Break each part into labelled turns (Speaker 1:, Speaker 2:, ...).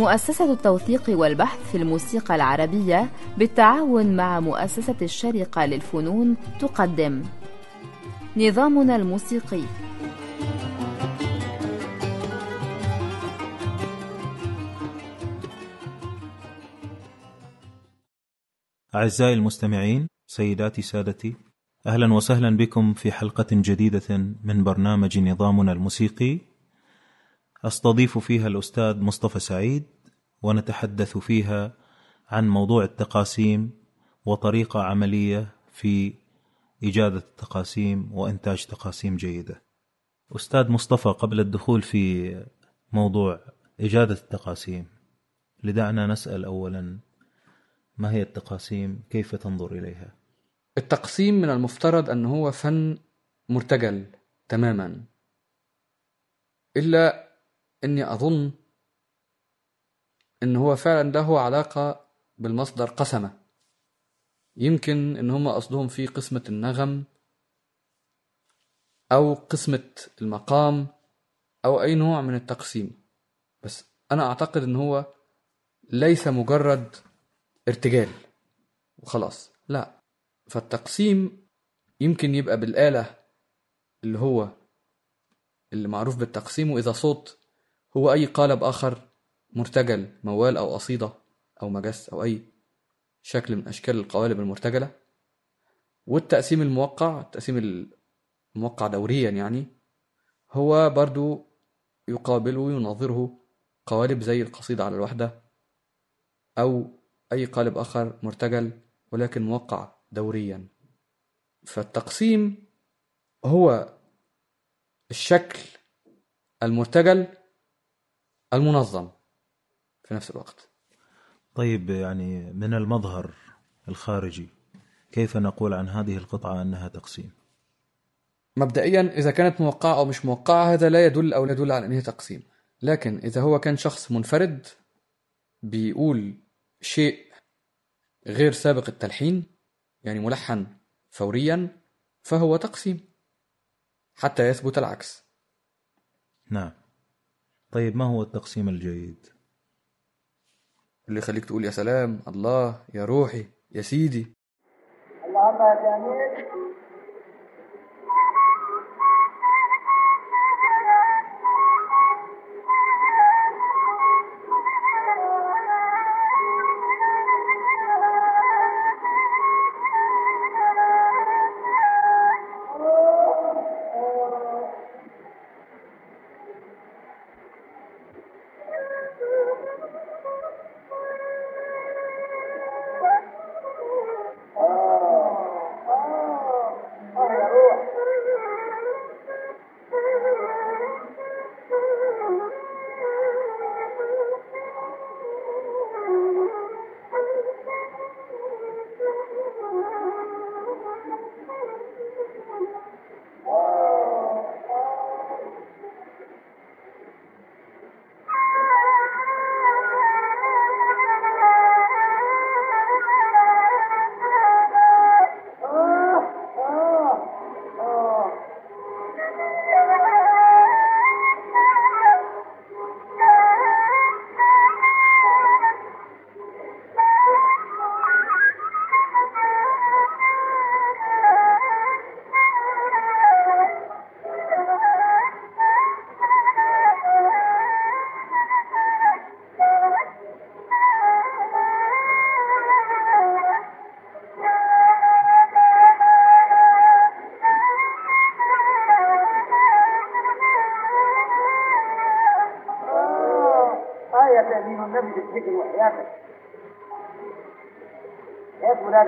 Speaker 1: مؤسسة التوثيق والبحث في الموسيقى العربية بالتعاون مع مؤسسة الشرقة للفنون تقدم. نظامنا الموسيقي.
Speaker 2: أعزائي المستمعين سيداتي سادتي أهلا وسهلا بكم في حلقة جديدة من برنامج نظامنا الموسيقي. أستضيف فيها الأستاذ مصطفى سعيد ونتحدث فيها عن موضوع التقاسيم وطريقة عملية في إيجاد التقاسيم وإنتاج تقاسيم جيدة. أستاذ مصطفى قبل الدخول في موضوع إجادة التقاسيم لدعنا نسأل أولا ما هي التقاسيم؟ كيف تنظر إليها؟
Speaker 3: التقسيم من المفترض أن هو فن مرتجل تماما إلا أني أظن أن هو فعلا له علاقة بالمصدر قسمة. يمكن أن هم قصدهم في قسمة النغم أو قسمة المقام أو أي نوع من التقسيم. بس أنا أعتقد أن هو ليس مجرد ارتجال وخلاص. لا فالتقسيم يمكن يبقى بالآلة اللي هو اللي معروف بالتقسيم وإذا صوت هو أي قالب آخر مرتجل موال أو قصيدة أو مجس أو أي شكل من أشكال القوالب المرتجلة. والتقسيم الموقع التقسيم الموقع دوريا يعني هو برضو يقابله ويناظره قوالب زي القصيدة على الوحدة أو أي قالب آخر مرتجل ولكن موقع دوريا. فالتقسيم هو الشكل المرتجل المنظم في نفس الوقت.
Speaker 2: طيب يعني من المظهر الخارجي كيف نقول عن هذه القطعة أنها تقسيم؟
Speaker 3: مبدئيا إذا كانت موقعة أو مش موقعة هذا لا يدل أو لا يدل على أنها تقسيم. لكن إذا هو كان شخص منفرد بيقول شيء غير سابق التلحين يعني ملحن فوريا فهو تقسيم حتى يثبت العكس.
Speaker 2: نعم. طيب ما هو التقسيم الجيد؟
Speaker 3: اللي يخليك تقول يا سلام الله يا روحي يا سيدي.
Speaker 4: اللهم يا جميل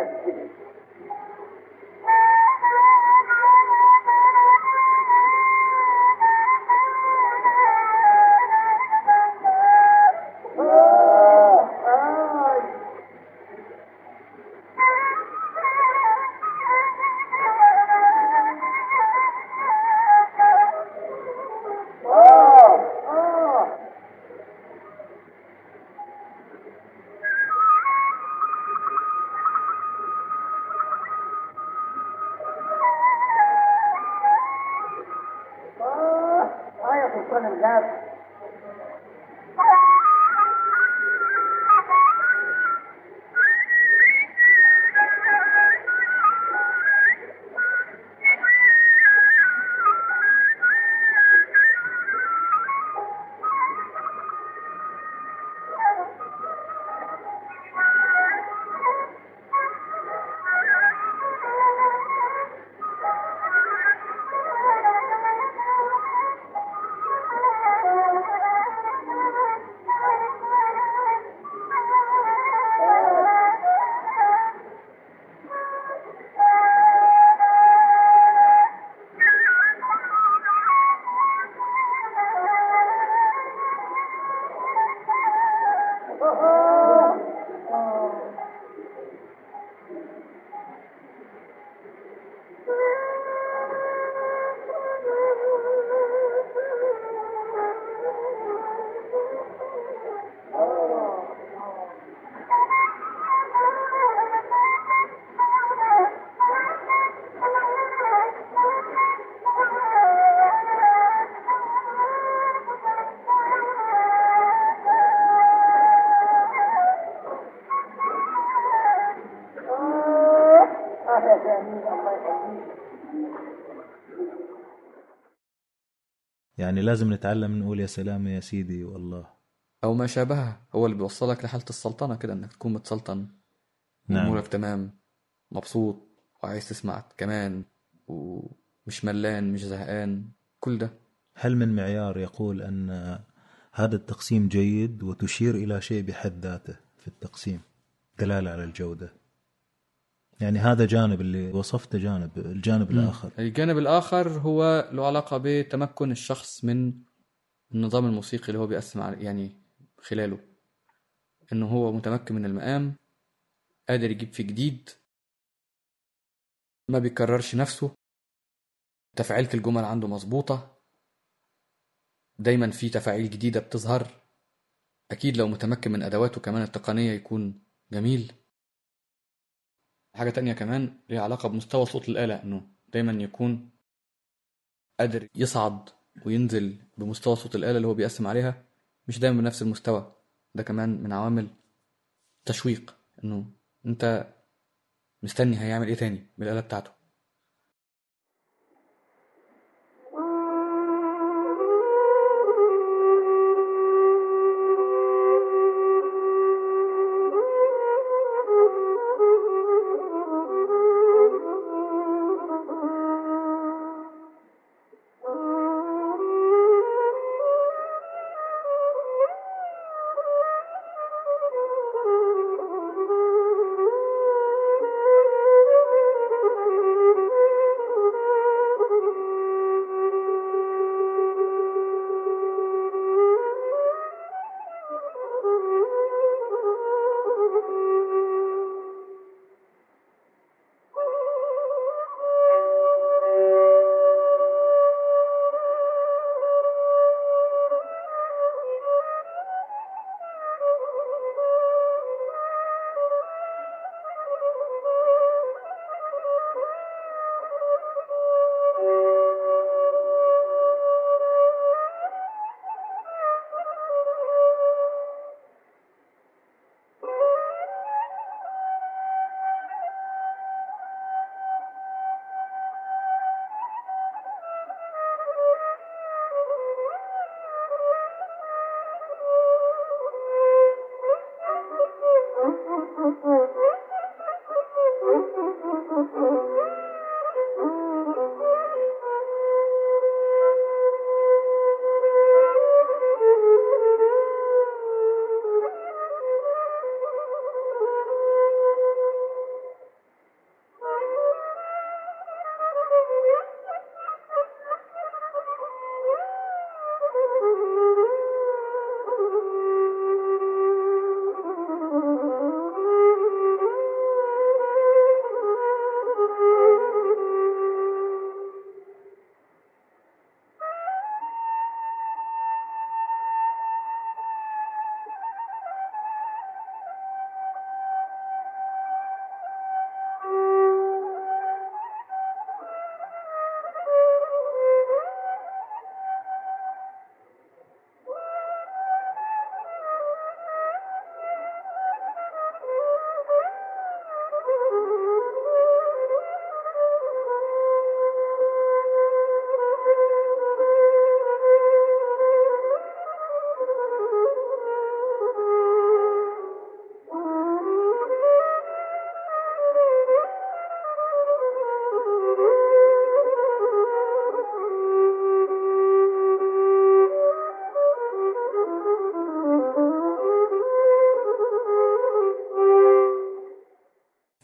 Speaker 4: mình chỉnh
Speaker 2: يعني لازم نتعلم نقول يا سلام يا سيدي والله.
Speaker 3: أو ما شابهها. هو اللي بيوصلك لحالة السلطنة كده إنك تكون متسلطن.
Speaker 2: نعم.
Speaker 3: أمورك تمام. مبسوط. وعايز تسمع كمان. ومش ملان مش زهقان. كل ده.
Speaker 2: هل من معيار يقول أن هذا التقسيم جيد وتشير إلى شيء بحد ذاته في التقسيم؟ دلالة على الجودة. يعني هذا جانب اللي وصفته جانب الجانب الآخر.
Speaker 3: الجانب الآخر هو له علاقة بتمكن الشخص من النظام الموسيقي اللي هو بيقسم يعني خلاله. إنه هو متمكن من المقام قادر يجيب فيه جديد ما بيكررش نفسه تفعيلة الجمل عنده مظبوطة دايما في تفاعيل جديدة بتظهر. أكيد لو متمكن من أدواته كمان التقنية يكون جميل. حاجة تانية كمان ليها علاقة بمستوى صوت الآلة إنه دايما يكون قادر يصعد وينزل بمستوى صوت الآلة اللي هو بيقسم عليها مش دايما بنفس المستوى. ده كمان من عوامل تشويق إنه أنت مستني هيعمل إيه تاني بالآلة بتاعته.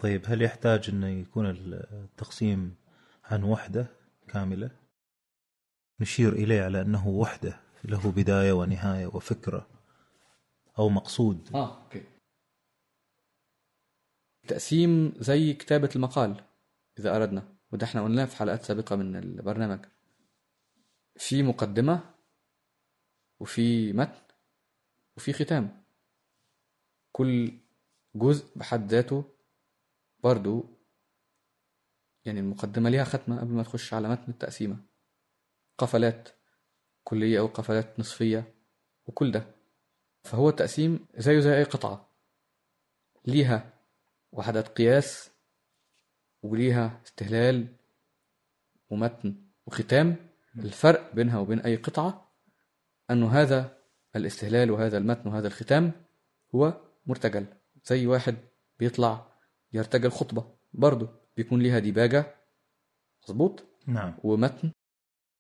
Speaker 2: طيب هل يحتاج انه يكون التقسيم عن وحدة كاملة؟ نشير إليه على أنه وحدة له بداية ونهاية وفكرة أو مقصود.
Speaker 3: آه أوكي. تقسيم زي كتابة المقال إذا أردنا. وده إحنا قلناه في حلقات سابقة من البرنامج. في مقدمة وفي متن وفي ختام. كل جزء بحد ذاته برضو يعني المقدمة ليها ختمة قبل ما تخش على متن التقسيمة. قفلات كلية أو قفلات نصفية وكل ده. فهو التقسيم زيه زي أي قطعة. ليها وحدات قياس وليها استهلال ومتن وختام. الفرق بينها وبين أي قطعة أنه هذا الاستهلال وهذا المتن وهذا الختام هو مرتجل. زي واحد بيطلع يرتجل خطبة برضه بيكون ليها ديباجة. مظبوط؟
Speaker 2: نعم.
Speaker 3: ومتن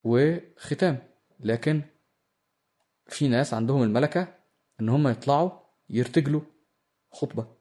Speaker 3: وختام. لكن في ناس عندهم الملكة إن هم يطلعوا يرتجلوا خطبة.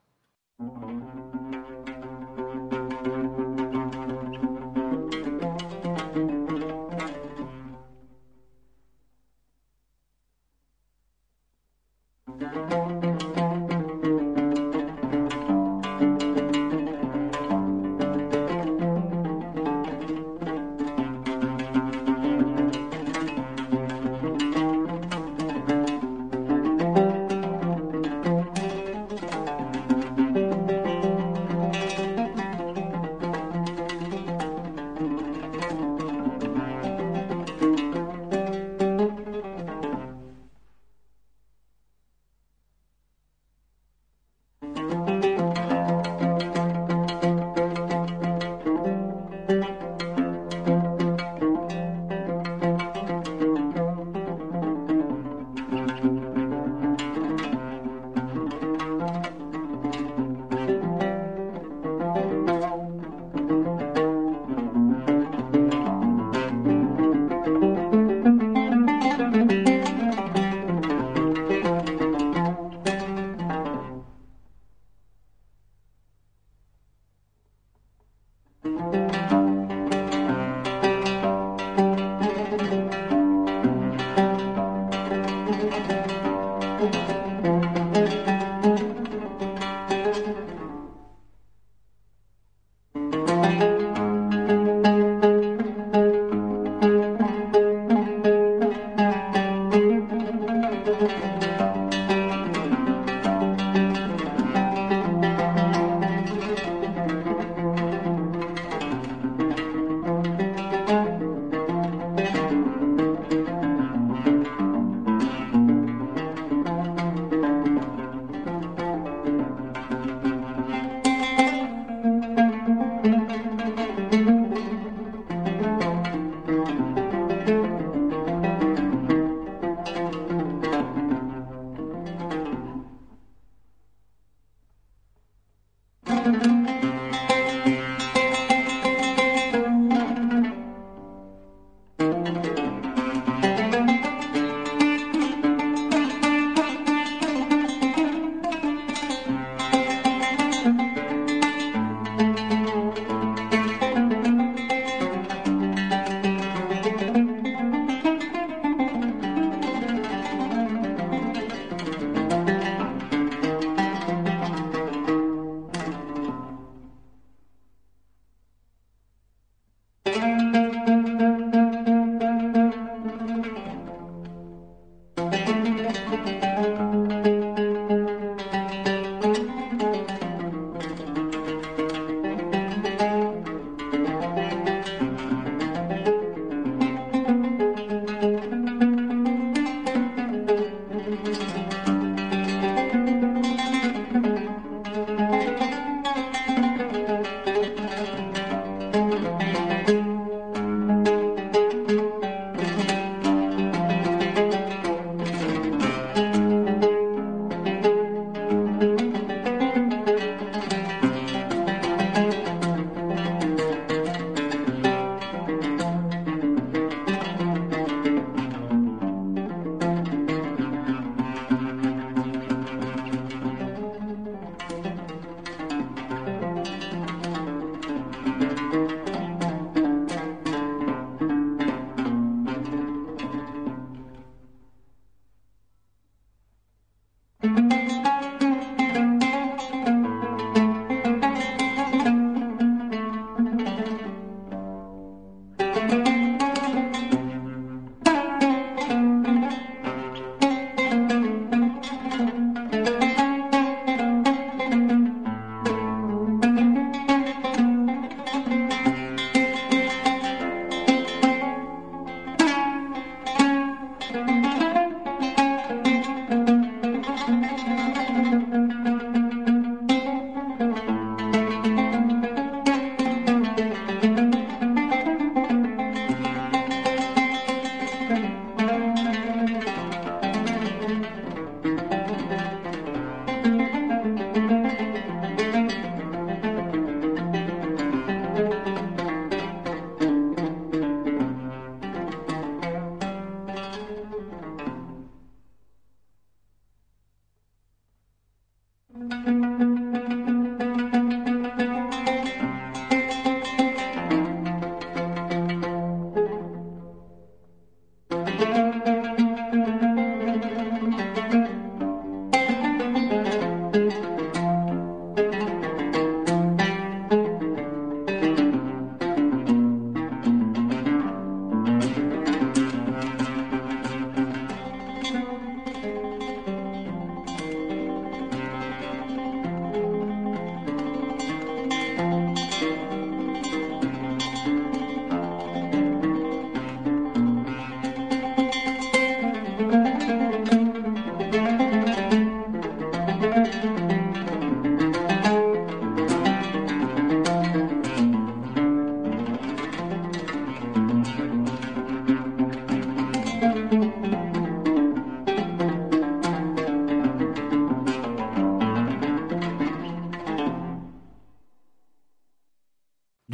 Speaker 2: Música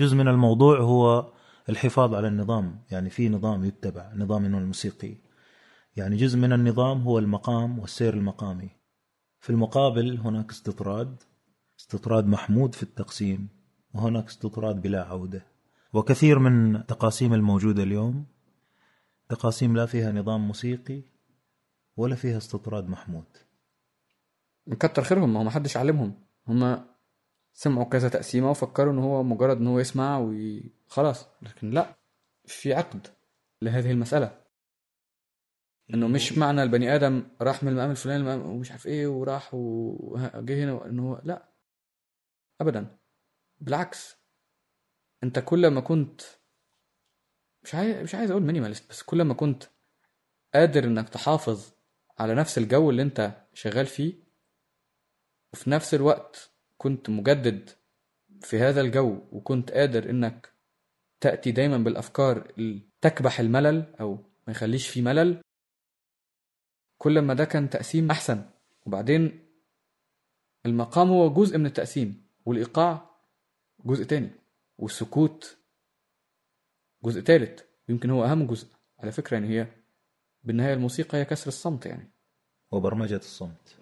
Speaker 2: جزء من الموضوع هو الحفاظ على النظام يعني في نظام يتبع نظامنا الموسيقي. يعني جزء من النظام هو المقام والسير المقامي. في المقابل هناك استطراد استطراد محمود في التقسيم وهناك استطراد بلا عودة. وكثير من التقاسيم الموجودة اليوم تقاسيم لا فيها نظام موسيقي ولا فيها استطراد محمود.
Speaker 3: مكتر خيرهم ما هو محدش علمهم. هما سمعوا كذا تقسيمة وفكروا إن هو مجرد إن هو يسمع وخلاص. لكن لا في عقد لهذه المسألة. إنه مش معنى البني آدم راح من المقام الفلاني ومش عارف إيه وراح وجه هنا انه هو لا. ابدا. بالعكس. أنت كل ما كنت مش عايز مش عايز أقول مينيماليست بس كل ما كنت قادر إنك تحافظ على نفس الجو اللي أنت شغال فيه وفي نفس الوقت كنت مجدد في هذا الجو وكنت قادر إنك تأتي دايما بالأفكار اللي تكبح الملل أو ما يخليش فيه ملل كل ما ده كان تقسيم أحسن. وبعدين المقام هو جزء من التقسيم والإيقاع جزء تاني والسكوت جزء تالت يمكن هو أهم جزء. على فكرة يعني هي بالنهاية الموسيقى هي كسر الصمت يعني.
Speaker 2: وبرمجة الصمت.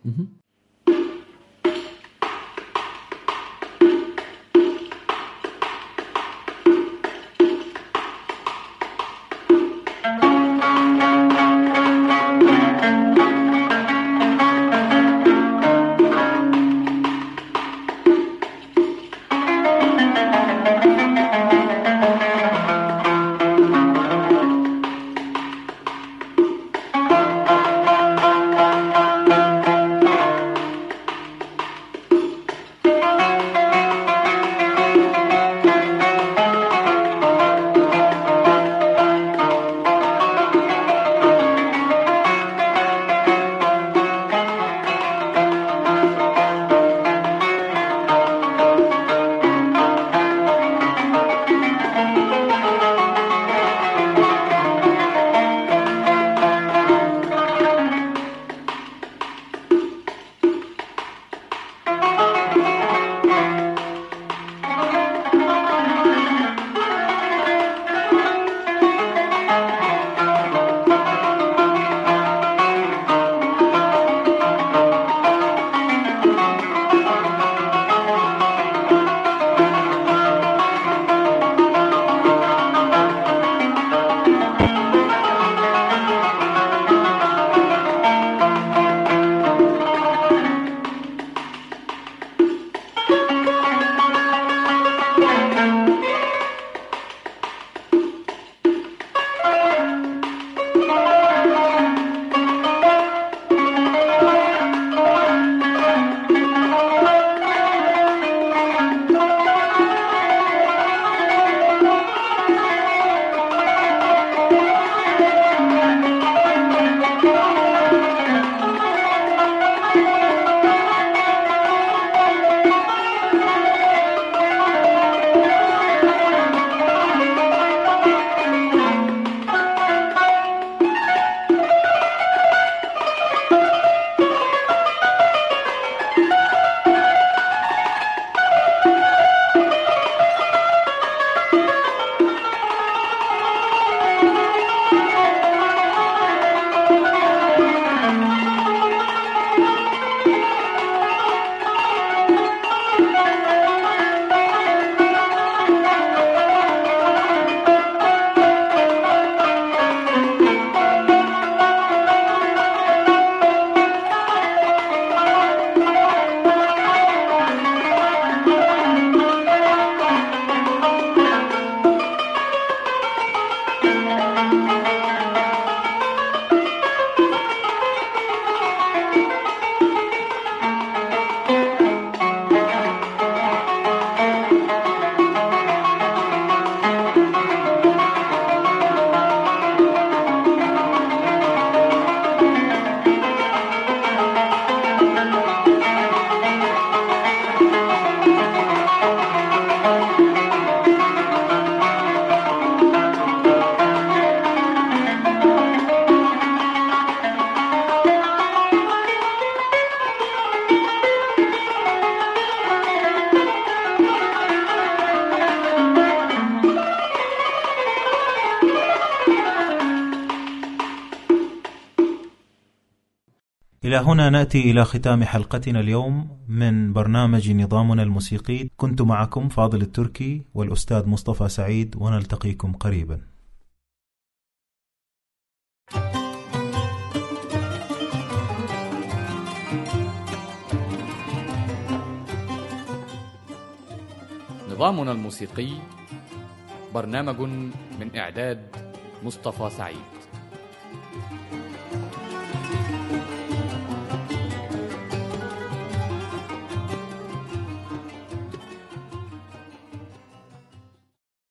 Speaker 2: إلى هنا نأتي إلى ختام حلقتنا اليوم من برنامج نظامنا الموسيقي. كنت معكم فاضل التركي والأستاذ مصطفى سعيد ونلتقيكم قريبا.
Speaker 3: نظامنا الموسيقي برنامج من إعداد مصطفى سعيد.